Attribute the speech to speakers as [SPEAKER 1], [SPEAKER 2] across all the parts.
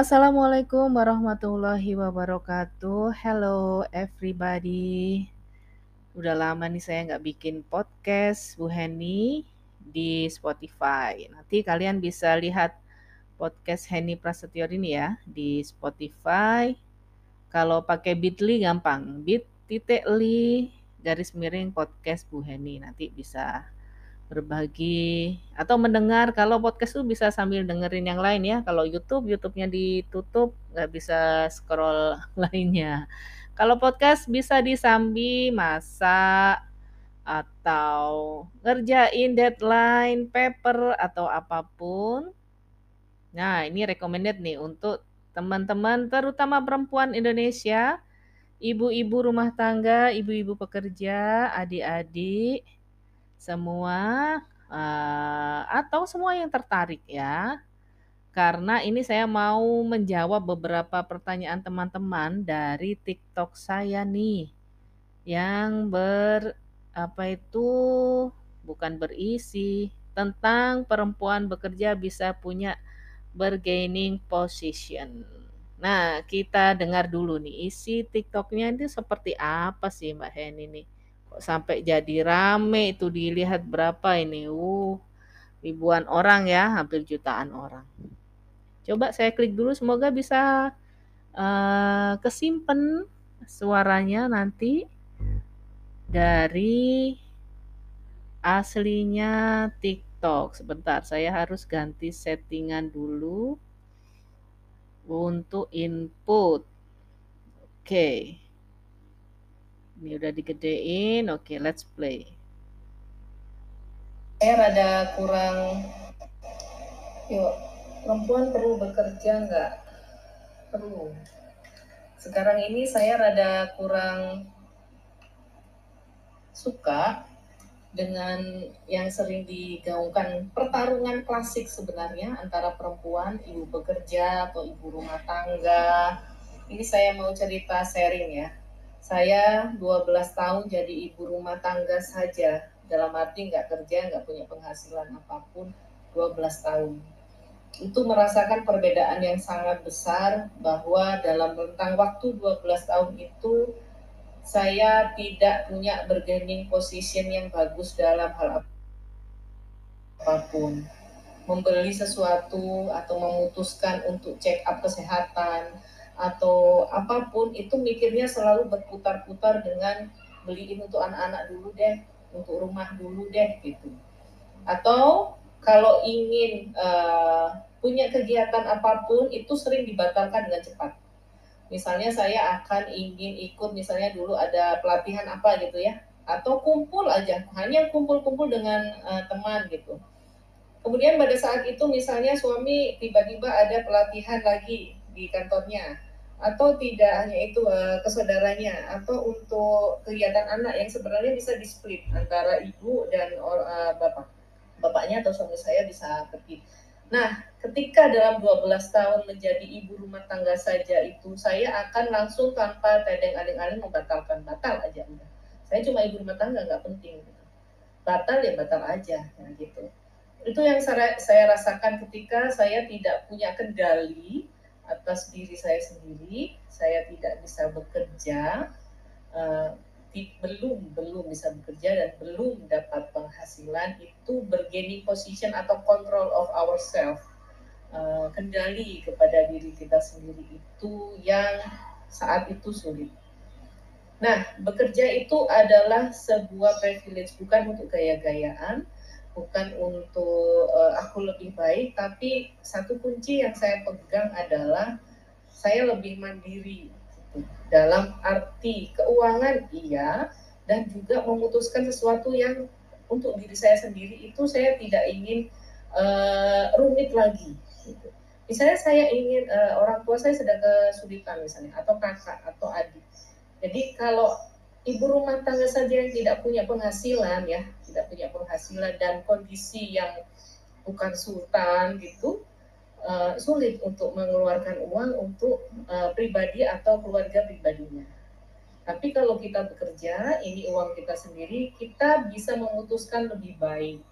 [SPEAKER 1] Assalamualaikum warahmatullahi wabarakatuh. Hello everybody. Udah lama nih saya nggak bikin podcast Bu Heni di Spotify. Nanti kalian bisa lihat podcast Heni Prasetyo ini ya di Spotify. Kalau pakai Bitly gampang, bit titik li garis miring podcast Bu Heni nanti bisa berbagi atau mendengar. Kalau podcast tuh bisa sambil dengerin yang lain ya. Kalau YouTube YouTube-nya ditutup nggak bisa scroll lainnya. Kalau podcast bisa disambi masak atau ngerjain deadline paper atau apa pun. Nah ini recommended nih untuk teman-teman terutama perempuan Indonesia. Ibu-ibu rumah tangga ibu-ibu pekerja adik-adik semua uh, atau semua yang tertarik ya. Karena ini saya mau menjawab beberapa pertanyaan teman-teman dari TikTok saya nih yang ber apa itu bukan berisi tentang perempuan bekerja bisa punya bargaining position. Nah, kita dengar dulu nih isi TikToknya ini seperti apa sih Mbak Hen ini? Sampai jadi rame itu dilihat berapa ini? Uh, ribuan orang ya, hampir jutaan orang. Coba saya klik dulu, semoga bisa uh, kesimpan suaranya nanti dari aslinya TikTok. Sebentar, saya harus ganti settingan dulu untuk input. Oke. Okay. Ini udah digedein. Oke, okay, let's play.
[SPEAKER 2] Saya rada kurang. Yuk, perempuan perlu bekerja nggak? Perlu. Sekarang ini saya rada kurang suka dengan yang sering digaungkan pertarungan klasik sebenarnya antara perempuan, ibu bekerja atau ibu rumah tangga. Ini saya mau cerita sharing ya saya 12 tahun jadi ibu rumah tangga saja, dalam arti nggak kerja, nggak punya penghasilan apa pun, 12 tahun. Itu merasakan perbedaan yang sangat besar bahwa dalam rentang waktu 12 tahun itu saya tidak punya bargaining position yang bagus dalam hal apa pun. Membeli sesuatu atau memutuskan untuk check up kesehatan, atau apa pun itu mikirnya selalu berputar-putar dengan beliin untuk anak-anak dulu deh, untuk rumah dulu deh gitu. Atau kalau ingin uh, punya kegiatan apa pun itu sering dibatalkan dengan cepat. Misalnya saya akan ingin ikut misalnya dulu ada pelatihan apa gitu ya, atau kumpul aja, hanya kumpul-kumpul dengan uh, teman gitu. Kemudian pada saat itu misalnya suami tiba-tiba ada pelatihan lagi di kantornya, atau tidak hanya itu uh, ke saudaranya atau untuk kegiatan anak yang sebenarnya bisa di split antara ibu dan uh, bapak bapaknya atau suami saya bisa pergi. Nah, ketika dalam 12 tahun menjadi ibu rumah tangga saja itu saya akan langsung tanpa tedeng aling-aling membatalkan batal aja udah. Saya cuma ibu rumah tangga nggak penting. Batal ya batal aja ya gitu. Itu yang saya, saya rasakan ketika saya tidak punya kendali atas diri saya sendiri, saya tidak bisa bekerja, uh, belum belum bisa bekerja dan belum dapat penghasilan itu bergaining position atau control of ourselves uh, kendali kepada diri kita sendiri itu yang saat itu sulit. Nah, bekerja itu adalah sebuah privilege bukan untuk gaya-gayaan, bukan untuk uh, aku lebih baik, tapi satu kunci yang saya pegang adalah saya lebih mandiri dalam arti keuangan iya dan juga memutuskan sesuatu yang untuk diri saya sendiri itu saya tidak ingin uh, rumit lagi. Gitu. Misalnya saya ingin uh, orang tua saya sedang kesulitan misalnya atau kakak atau adik. Jadi kalau ibu rumah tangga saja yang tidak punya penghasilan ya, tidak punya penghasilan dan kondisi yang bukan sultan gitu uh, sulit untuk mengeluarkan uang untuk uh, pribadi atau keluarga pribadinya. Tapi kalau kita bekerja, ini uang kita sendiri, kita bisa memutuskan lebih baik.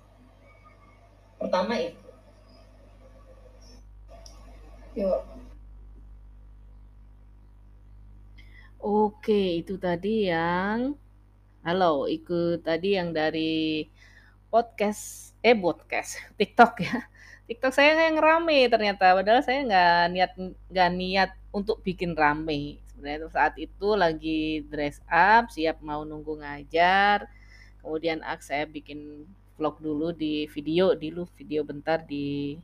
[SPEAKER 2] Pertama itu. Yuk.
[SPEAKER 1] Oke, itu tadi yang halo, ikut tadi yang dari podcast eh podcast TikTok ya. TikTok saya yang rame ternyata, padahal saya nggak niat nggak niat untuk bikin rame. Sebenarnya saat itu lagi dress up, siap mau nunggu ngajar. Kemudian ak saya bikin vlog dulu di video dulu video bentar di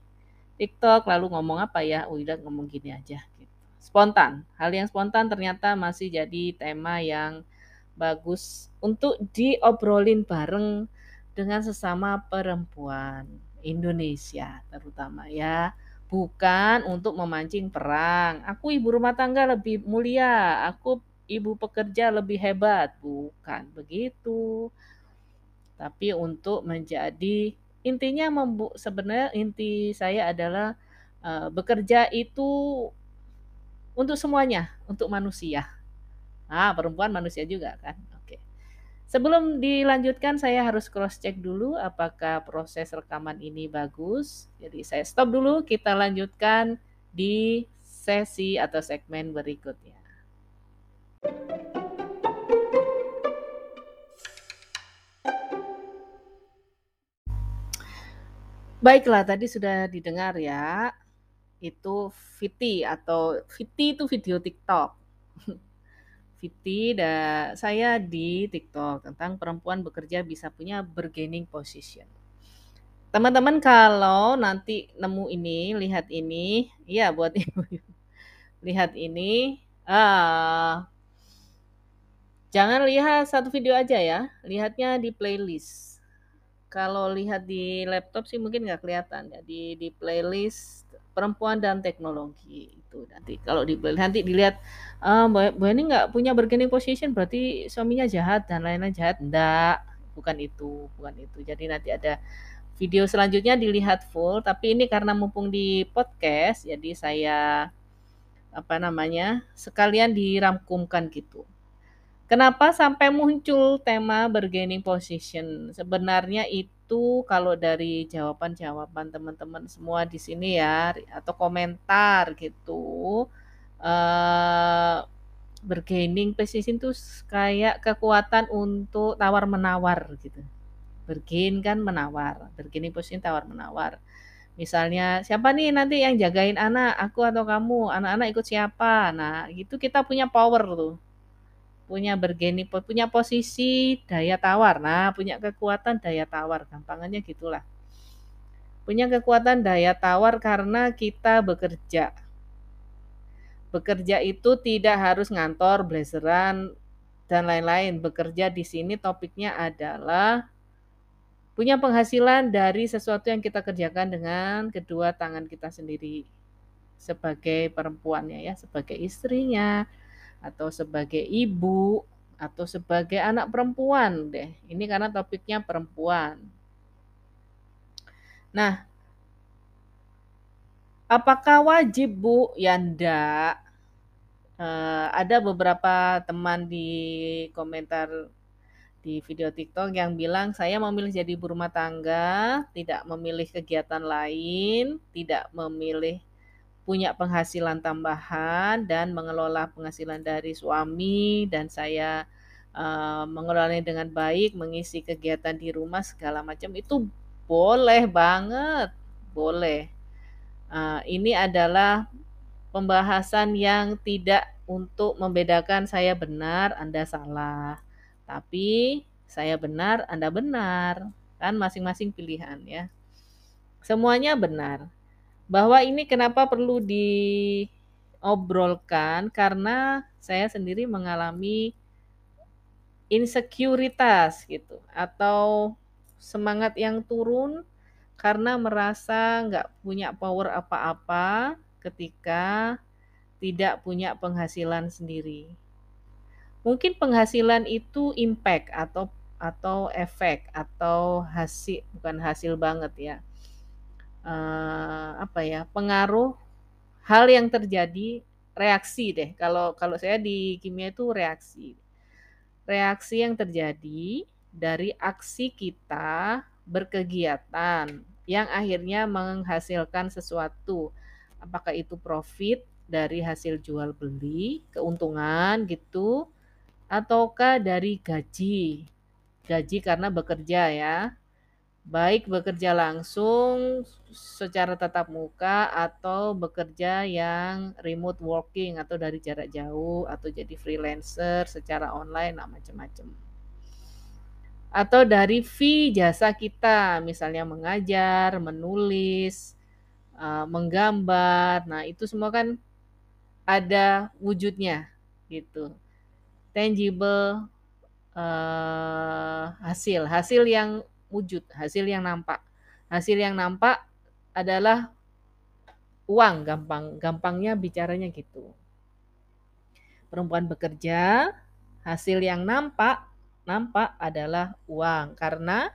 [SPEAKER 1] TikTok lalu ngomong apa ya udah ngomong gini aja gitu spontan hal yang spontan ternyata masih jadi tema yang bagus untuk diobrolin bareng dengan sesama perempuan Indonesia terutama ya. Bukan untuk memancing perang. Aku ibu rumah tangga lebih mulia aku ibu pekerja lebih hebat. Bukan begitu. Tapi untuk menjadi intinya sebenarnya inti saya adalah uh, bekerja itu untuk semuanya, untuk manusia. Nah, perempuan manusia juga kan. Oke. Sebelum dilanjutkan saya harus cross check dulu apakah proses rekaman ini bagus. Jadi saya stop dulu, kita lanjutkan di sesi atau segmen berikutnya. Baiklah, tadi sudah didengar ya. Itu Viti atau Viti itu video TikTok. Viti dan saya di TikTok tentang perempuan bekerja bisa punya bargaining position. Teman-teman kalau nanti nemu ini, lihat ini, ya buat ibu lihat ini, uh, jangan lihat satu video aja ya, lihatnya di playlist kalau lihat di laptop sih mungkin nggak kelihatan ya di di playlist perempuan dan teknologi itu. Nanti kalau di nanti dilihat uh, Mbak, Mbak ini nggak punya bargaining position berarti suaminya jahat dan lain-lain. Jahat? Enggak bukan itu bukan itu. Jadi nanti ada video selanjutnya dilihat full tapi ini karena mumpung di podcast jadi saya apa namanya sekalian dirangkumkan gitu Kenapa sampai muncul tema bargaining position? Sebenarnya itu kalau dari jawaban-jawaban teman-teman semua di sini ya atau komentar gitu eh bargaining position itu kayak kekuatan untuk tawar-menawar gitu. Bergain kan menawar, bargaining position tawar-menawar. Misalnya, siapa nih nanti yang jagain anak, aku atau kamu? Anak-anak ikut siapa? Nah, itu kita punya power tuh punya bergeni punya posisi daya tawar. Nah, punya kekuatan daya tawar, gampangannya gitulah. Punya kekuatan daya tawar karena kita bekerja. Bekerja itu tidak harus ngantor, blazeran dan lain-lain. Bekerja di sini topiknya adalah punya penghasilan dari sesuatu yang kita kerjakan dengan kedua tangan kita sendiri sebagai perempuannya ya, sebagai istrinya, atau sebagai ibu atau sebagai anak perempuan deh. Ini karena topiknya perempuan. Nah, apakah wajib Bu? Ya enggak. Uh, ada beberapa teman di komentar di video TikTok yang bilang saya memilih jadi ibu rumah tangga, tidak memilih kegiatan lain, tidak memilih punya penghasilan tambahan dan mengelola penghasilan dari suami dan saya uh, mengelolanya dengan baik, mengisi kegiatan di rumah segala macam itu boleh banget, boleh. Uh, ini adalah pembahasan yang tidak untuk membedakan saya benar, Anda salah. Tapi saya benar, Anda benar. Kan masing-masing pilihan ya. Semuanya benar bahwa ini kenapa perlu diobrolkan karena saya sendiri mengalami insekuritas gitu atau semangat yang turun karena merasa nggak punya power apa-apa ketika tidak punya penghasilan sendiri. Mungkin penghasilan itu impact atau atau efek atau hasil bukan hasil banget ya uh, apa ya, pengaruh hal yang terjadi, reaksi deh, kalau kalau saya di kimia itu reaksi. Reaksi yang terjadi dari aksi kita berkegiatan yang akhirnya menghasilkan sesuatu. Apakah itu profit dari hasil jual beli, keuntungan gitu, ataukah dari gaji. Gaji karena bekerja ya. Baik bekerja langsung secara tatap muka atau bekerja yang remote working atau dari jarak jauh atau jadi freelancer secara online nah macam-macam. Atau dari fee jasa kita, misalnya mengajar, menulis, uh, menggambar. Nah, itu semua kan ada wujudnya gitu. Tangible uh, hasil, hasil yang wujud, hasil yang nampak. Hasil yang nampak adalah uang, gampang gampangnya bicaranya gitu. Perempuan bekerja, hasil yang nampak nampak adalah uang. Karena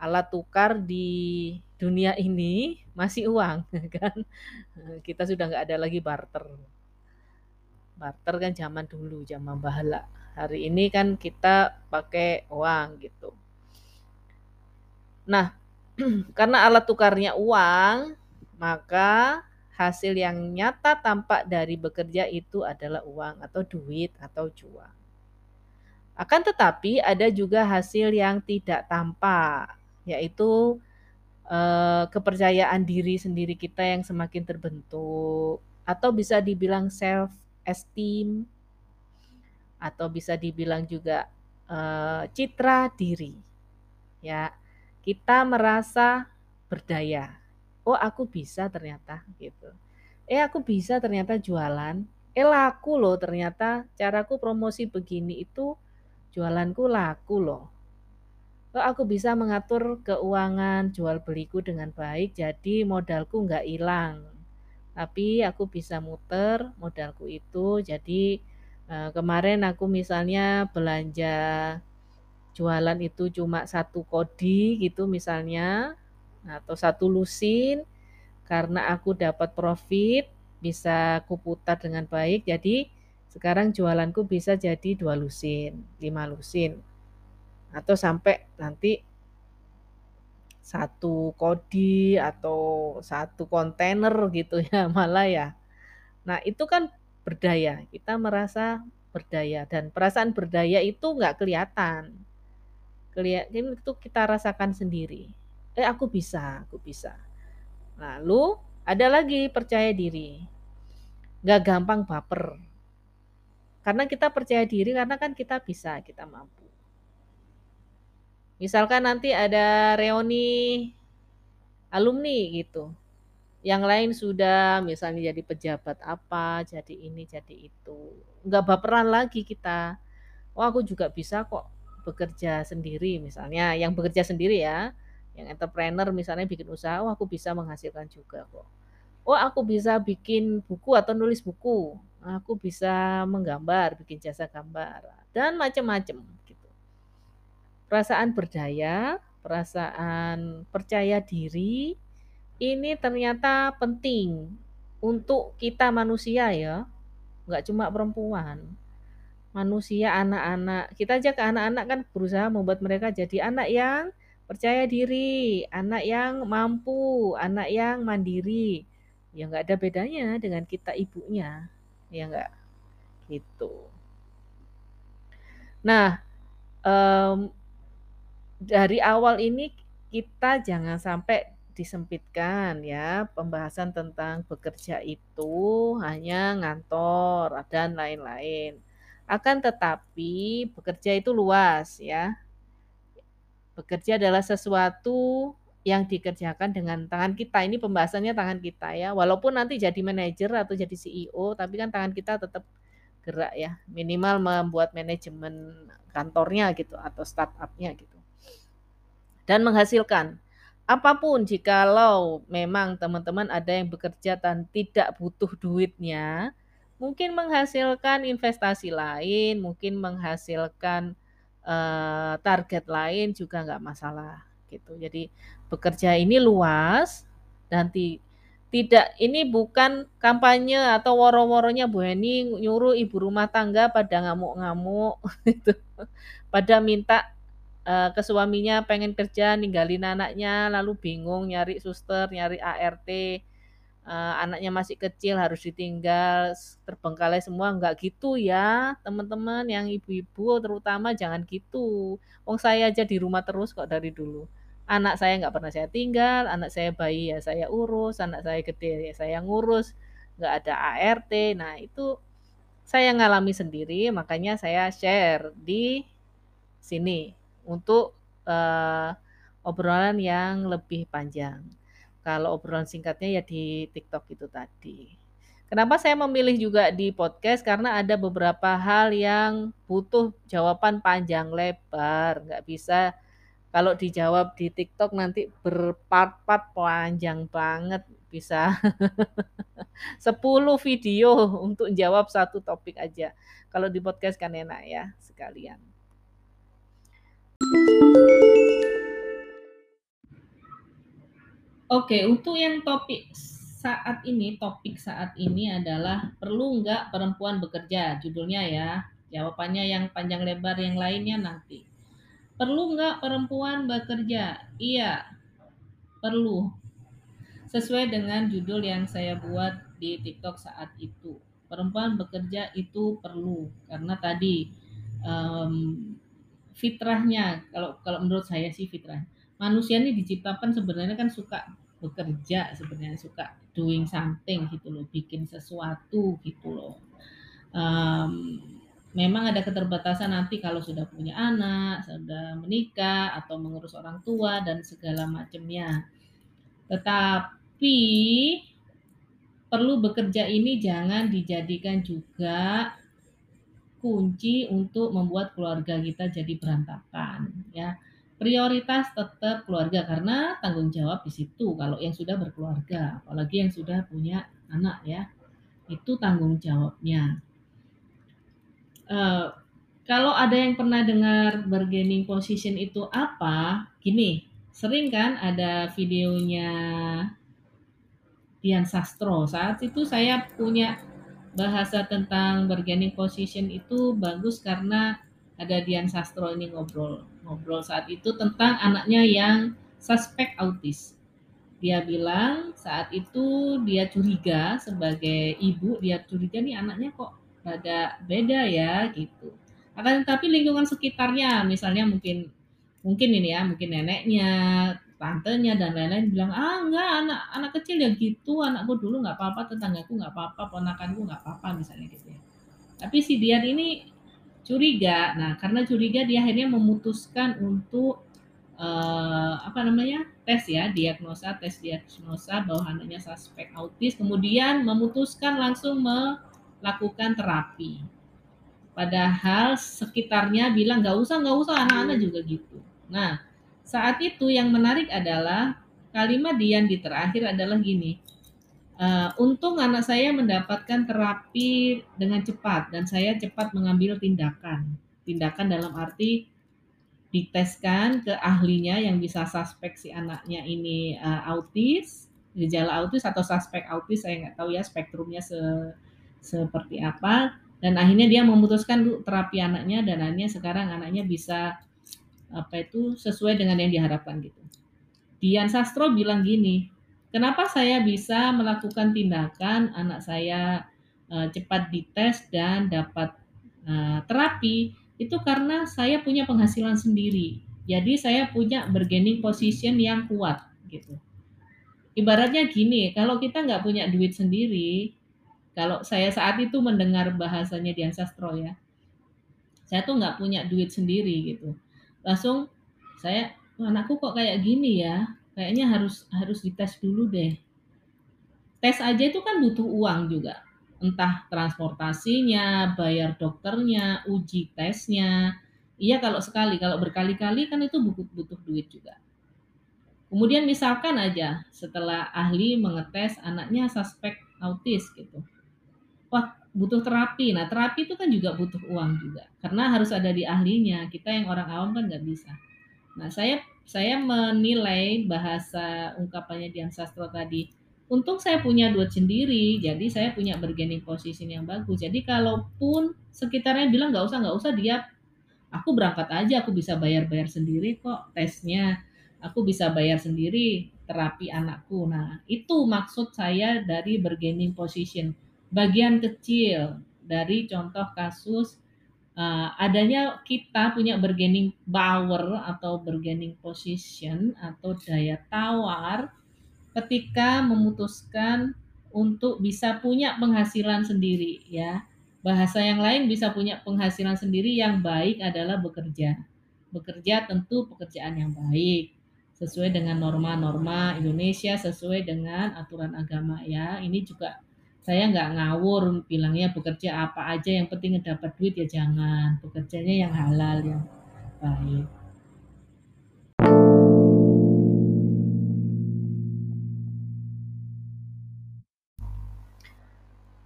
[SPEAKER 1] alat tukar di dunia ini masih uang kan? Kita sudah nggak ada lagi barter. Barter kan zaman dulu zaman bahala. Hari ini kan kita pakai uang gitu Nah, karena alat tukarnya uang, maka hasil yang nyata tampak dari bekerja itu adalah uang atau duit atau cuan. Akan tetapi ada juga hasil yang tidak tampak, yaitu eh, kepercayaan diri sendiri kita yang semakin terbentuk atau bisa dibilang self esteem atau bisa dibilang juga eh, citra diri. Ya kita merasa berdaya. Oh, aku bisa ternyata gitu. Eh, aku bisa ternyata jualan. Eh, laku loh ternyata caraku promosi begini itu jualanku laku loh. Oh, aku bisa mengatur keuangan jual beliku dengan baik jadi modalku nggak hilang. Tapi aku bisa muter modalku itu jadi eh, kemarin aku misalnya belanja jualan itu cuma satu kodi gitu misalnya atau satu lusin karena aku dapat profit bisa kuputar dengan baik jadi sekarang jualanku bisa jadi dua lusin lima lusin atau sampai nanti satu kodi atau satu kontainer gitu ya malah ya. Nah itu kan berdaya kita merasa berdaya dan perasaan berdaya itu nggak kelihatan kelihatan itu kita rasakan sendiri. Eh aku bisa, aku bisa. Lalu ada lagi percaya diri. Gak gampang baper. Karena kita percaya diri karena kan kita bisa, kita mampu. Misalkan nanti ada reuni alumni gitu. Yang lain sudah misalnya jadi pejabat apa, jadi ini, jadi itu. Nggak baperan lagi kita. Oh aku juga bisa kok bekerja sendiri misalnya, yang bekerja sendiri ya, yang entrepreneur misalnya bikin usaha, oh aku bisa menghasilkan juga kok. Oh aku bisa bikin buku atau nulis buku, aku bisa menggambar, bikin jasa gambar, dan macam-macam gitu. Perasaan berdaya, perasaan percaya diri, ini ternyata penting untuk kita manusia ya, nggak cuma perempuan manusia, anak-anak. Kita aja ke anak-anak kan berusaha membuat mereka jadi anak yang percaya diri, anak yang mampu, anak yang mandiri. Ya nggak ada bedanya dengan kita ibunya, ya nggak gitu. Nah, um, dari awal ini kita jangan sampai disempitkan ya pembahasan tentang bekerja itu hanya ngantor dan lain-lain. Akan tetapi bekerja itu luas ya. Bekerja adalah sesuatu yang dikerjakan dengan tangan kita. Ini pembahasannya tangan kita ya. Walaupun nanti jadi manajer atau jadi CEO, tapi kan tangan kita tetap gerak ya. Minimal membuat manajemen kantornya gitu atau startupnya gitu. Dan menghasilkan apa pun jikalau memang teman-teman ada yang bekerja dan tidak butuh duitnya, mungkin menghasilkan investasi lain, mungkin menghasilkan uh, target lain juga nggak masalah gitu. Jadi bekerja ini luas dan ti tidak ini bukan kampanye atau woro-woronya Bu Heni nyuruh ibu rumah tangga pada ngamuk-ngamuk gitu. Pada minta uh, ke suaminya pengen kerja ninggalin anaknya lalu bingung nyari suster, nyari ART uh, anaknya masih kecil harus ditinggal terbengkalai semua nggak gitu ya teman-teman yang ibu-ibu terutama jangan gitu. Wong saya aja di rumah terus kok dari dulu. Anak saya nggak pernah saya tinggal anak saya bayi ya saya urus anak saya gede ya saya ngurus nggak ada ART nah itu saya ngalami sendiri makanya saya share di sini untuk uh, obrolan yang lebih panjang. Kalau obrolan singkatnya ya di TikTok itu tadi. Kenapa saya memilih juga di podcast? Karena ada beberapa hal yang butuh jawaban panjang lebar, nggak bisa kalau dijawab di TikTok nanti berpart-part panjang banget, bisa 10 video untuk jawab satu topik aja. Kalau di podcast kan enak ya, sekalian. Oke, untuk yang topik saat ini, topik saat ini adalah perlu nggak perempuan bekerja? Judulnya ya. Jawabannya yang panjang lebar yang lainnya nanti. Perlu nggak perempuan bekerja? Iya, perlu. Sesuai dengan judul yang saya buat di TikTok saat itu. Perempuan bekerja itu perlu karena tadi um, fitrahnya kalau kalau menurut saya sih fitrah manusia ini diciptakan sebenarnya kan suka bekerja sebenarnya suka doing something gitu loh bikin sesuatu gitu loh. Um, memang ada keterbatasan nanti kalau sudah punya anak sudah menikah atau mengurus orang tua dan segala macamnya. Tetapi perlu bekerja ini jangan dijadikan juga kunci untuk membuat keluarga kita jadi berantakan ya prioritas tetap keluarga karena tanggung jawab di situ. Kalau yang sudah berkeluarga apalagi yang sudah punya anak ya itu tanggung jawabnya. Uh, kalau ada yang pernah dengar bargaining position itu apa? Gini sering kan ada videonya Dian Sastro. Saat itu saya punya bahasa tentang bargaining position itu bagus karena ada Dian Sastro ini ngobrol ngobrol saat itu tentang anaknya yang suspek autis. Dia bilang saat itu dia curiga sebagai ibu dia curiga nih anaknya kok ada beda ya gitu. Akan tapi lingkungan sekitarnya misalnya mungkin mungkin ini ya mungkin neneknya tantenya dan lain-lain bilang ah enggak anak anak kecil ya gitu anakku dulu nggak apa-apa tetanggaku nggak apa-apa ponakanku nggak apa-apa misalnya gitu ya tapi si Dian ini curiga nah karena curiga dia akhirnya memutuskan untuk uh, apa namanya tes ya diagnosa tes diagnosa bahwa anaknya suspek autis kemudian memutuskan langsung melakukan terapi padahal sekitarnya bilang nggak usah nggak usah anak-anak juga gitu nah saat itu yang menarik adalah kalimat Dian di terakhir adalah gini. Uh, untung anak saya mendapatkan terapi dengan cepat dan saya cepat mengambil tindakan. Tindakan dalam arti diteskan ke ahlinya yang bisa suspek si anaknya ini uh, autis, gejala autis atau suspek autis saya nggak tahu ya spektrumnya se seperti apa dan akhirnya dia memutuskan terapi anaknya dan akhirnya sekarang anaknya bisa apa itu sesuai dengan yang diharapkan gitu. Dian Sastro bilang gini, kenapa saya bisa melakukan tindakan anak saya uh, cepat dites dan dapat uh, terapi itu karena saya punya penghasilan sendiri. Jadi saya punya bargaining position yang kuat gitu. Ibaratnya gini, kalau kita nggak punya duit sendiri, kalau saya saat itu mendengar bahasanya Dian Sastro ya, saya tuh nggak punya duit sendiri gitu langsung saya anakku kok kayak gini ya kayaknya harus harus dites dulu deh. Tes aja itu kan butuh uang juga. Entah transportasinya bayar dokternya uji tesnya. Iya kalau sekali. Kalau berkali-kali kan itu butuh butuh duit juga. Kemudian misalkan aja setelah ahli mengetes anaknya suspek autis gitu. Wah butuh terapi. Nah, terapi itu kan juga butuh uang juga, karena harus ada di ahlinya. Kita yang orang awam kan nggak bisa. Nah, saya saya menilai bahasa ungkapannya Dian Sastro tadi, untung saya punya duit sendiri, jadi saya punya bargaining position yang bagus. Jadi kalaupun sekitarnya bilang nggak usah nggak usah dia, aku berangkat aja, aku bisa bayar-bayar sendiri kok tesnya, aku bisa bayar sendiri
[SPEAKER 3] terapi anakku. Nah, itu maksud saya dari bargaining position. Bagian kecil dari contoh kasus uh, adanya kita punya bargaining power atau bargaining position atau daya tawar ketika memutuskan untuk bisa punya penghasilan sendiri ya. Bahasa yang lain bisa punya penghasilan sendiri yang baik adalah bekerja. Bekerja tentu pekerjaan yang baik sesuai dengan norma-norma Indonesia, sesuai dengan aturan agama ya. Ini juga saya nggak ngawur bilangnya bekerja apa aja yang penting dapat duit ya jangan bekerjanya yang halal yang baik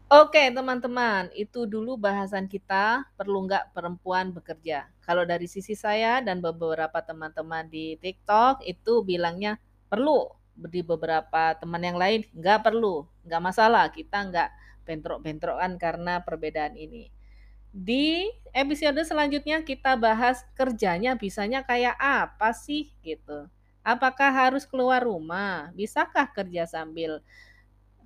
[SPEAKER 1] Oke teman-teman, itu dulu bahasan kita perlu nggak perempuan bekerja. Kalau dari sisi saya dan beberapa teman-teman di TikTok itu bilangnya perlu. Di beberapa teman yang lain nggak perlu, nggak masalah. Kita nggak bentrok-bentrokan karena perbedaan ini. Di episode selanjutnya kita bahas kerjanya bisanya kayak apa sih gitu. Apakah harus keluar rumah? Bisakah kerja sambil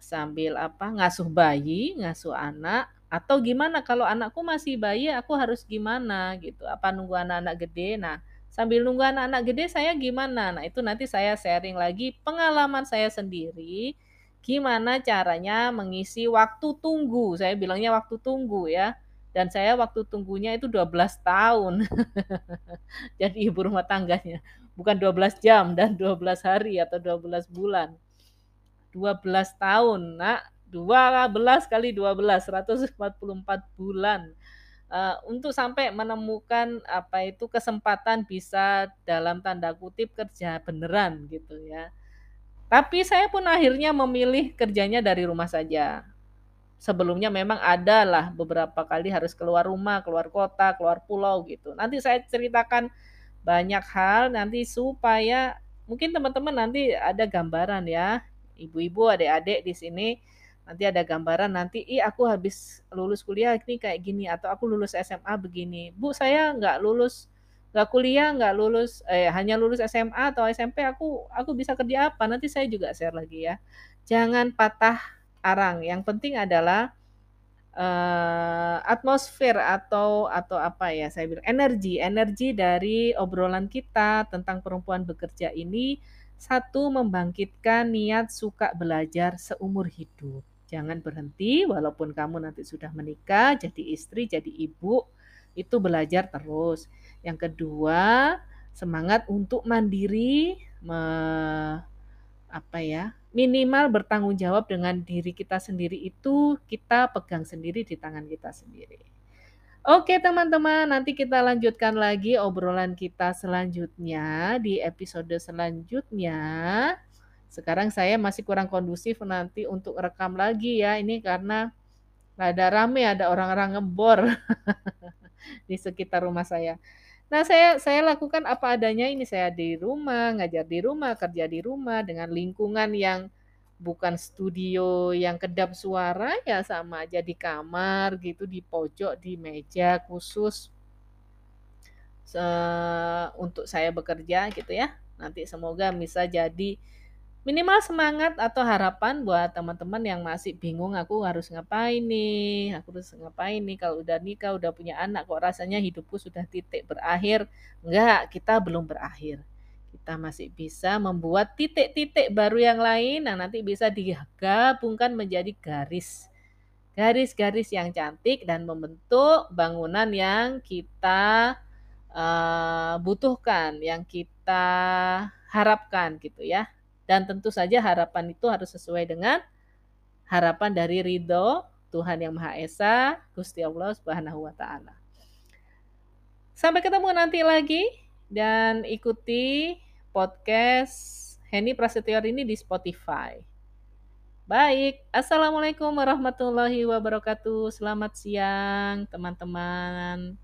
[SPEAKER 1] sambil apa ngasuh bayi, ngasuh anak atau gimana kalau anakku masih bayi aku harus gimana gitu. Apa nunggu anak-anak gede? Nah, sambil nunggu anak-anak gede saya gimana? Nah, itu nanti saya sharing lagi pengalaman saya sendiri gimana caranya mengisi waktu tunggu. Saya bilangnya waktu tunggu ya. Dan saya waktu tunggunya itu 12 tahun. Jadi ibu rumah tangganya. Bukan 12 jam dan 12 hari atau 12 bulan. 12 tahun, nak. 12 kali 12, 144 bulan. Uh, untuk sampai menemukan apa itu kesempatan bisa dalam tanda kutip kerja beneran gitu ya. Tapi saya pun akhirnya memilih kerjanya dari rumah saja. Sebelumnya memang ada lah beberapa kali harus keluar rumah, keluar kota, keluar pulau gitu. Nanti saya ceritakan banyak hal nanti supaya mungkin teman-teman nanti ada gambaran ya ibu-ibu, adik-adik di sini nanti ada gambaran nanti ih aku habis lulus kuliah ini kayak gini atau aku lulus SMA begini. Bu, saya nggak lulus nggak kuliah, nggak lulus eh hanya lulus SMA atau SMP aku aku bisa kerja apa? Nanti saya juga share lagi ya. Jangan patah arang. Yang penting adalah uh, atmosfer atau atau apa ya saya bilang energi energi dari obrolan kita tentang perempuan bekerja ini satu, membangkitkan niat suka belajar seumur hidup. Jangan berhenti walaupun kamu nanti sudah menikah, jadi istri, jadi ibu, itu belajar terus. Yang kedua, semangat untuk mandiri, me, apa ya, minimal bertanggung jawab dengan diri kita sendiri itu kita pegang sendiri di tangan kita sendiri. Oke teman-teman, nanti kita lanjutkan lagi obrolan kita selanjutnya di episode selanjutnya. Sekarang saya masih kurang kondusif nanti untuk rekam lagi ya. Ini karena ada rame, ada orang-orang ngebor di sekitar rumah saya. Nah, saya saya lakukan apa adanya ini saya di rumah, ngajar di rumah, kerja di rumah dengan lingkungan yang bukan studio yang kedap suara ya sama aja di kamar gitu di pojok di meja khusus untuk saya bekerja gitu ya nanti semoga bisa jadi minimal semangat atau harapan buat teman-teman yang masih bingung aku harus ngapain nih aku harus ngapain nih kalau udah nikah udah punya anak kok rasanya hidupku sudah titik berakhir enggak kita belum berakhir kita masih bisa membuat titik-titik baru yang lain yang nanti bisa digabungkan menjadi garis. Garis-garis yang cantik dan membentuk bangunan yang kita uh, butuhkan, yang kita harapkan gitu ya. Dan tentu saja harapan itu harus sesuai dengan harapan dari ridho Tuhan Yang Maha Esa, Gusti Allah Subhanahu wa taala. Sampai ketemu nanti lagi dan ikuti podcast Henny Prasetyo ini di Spotify. Baik, Assalamualaikum warahmatullahi wabarakatuh. Selamat siang teman-teman.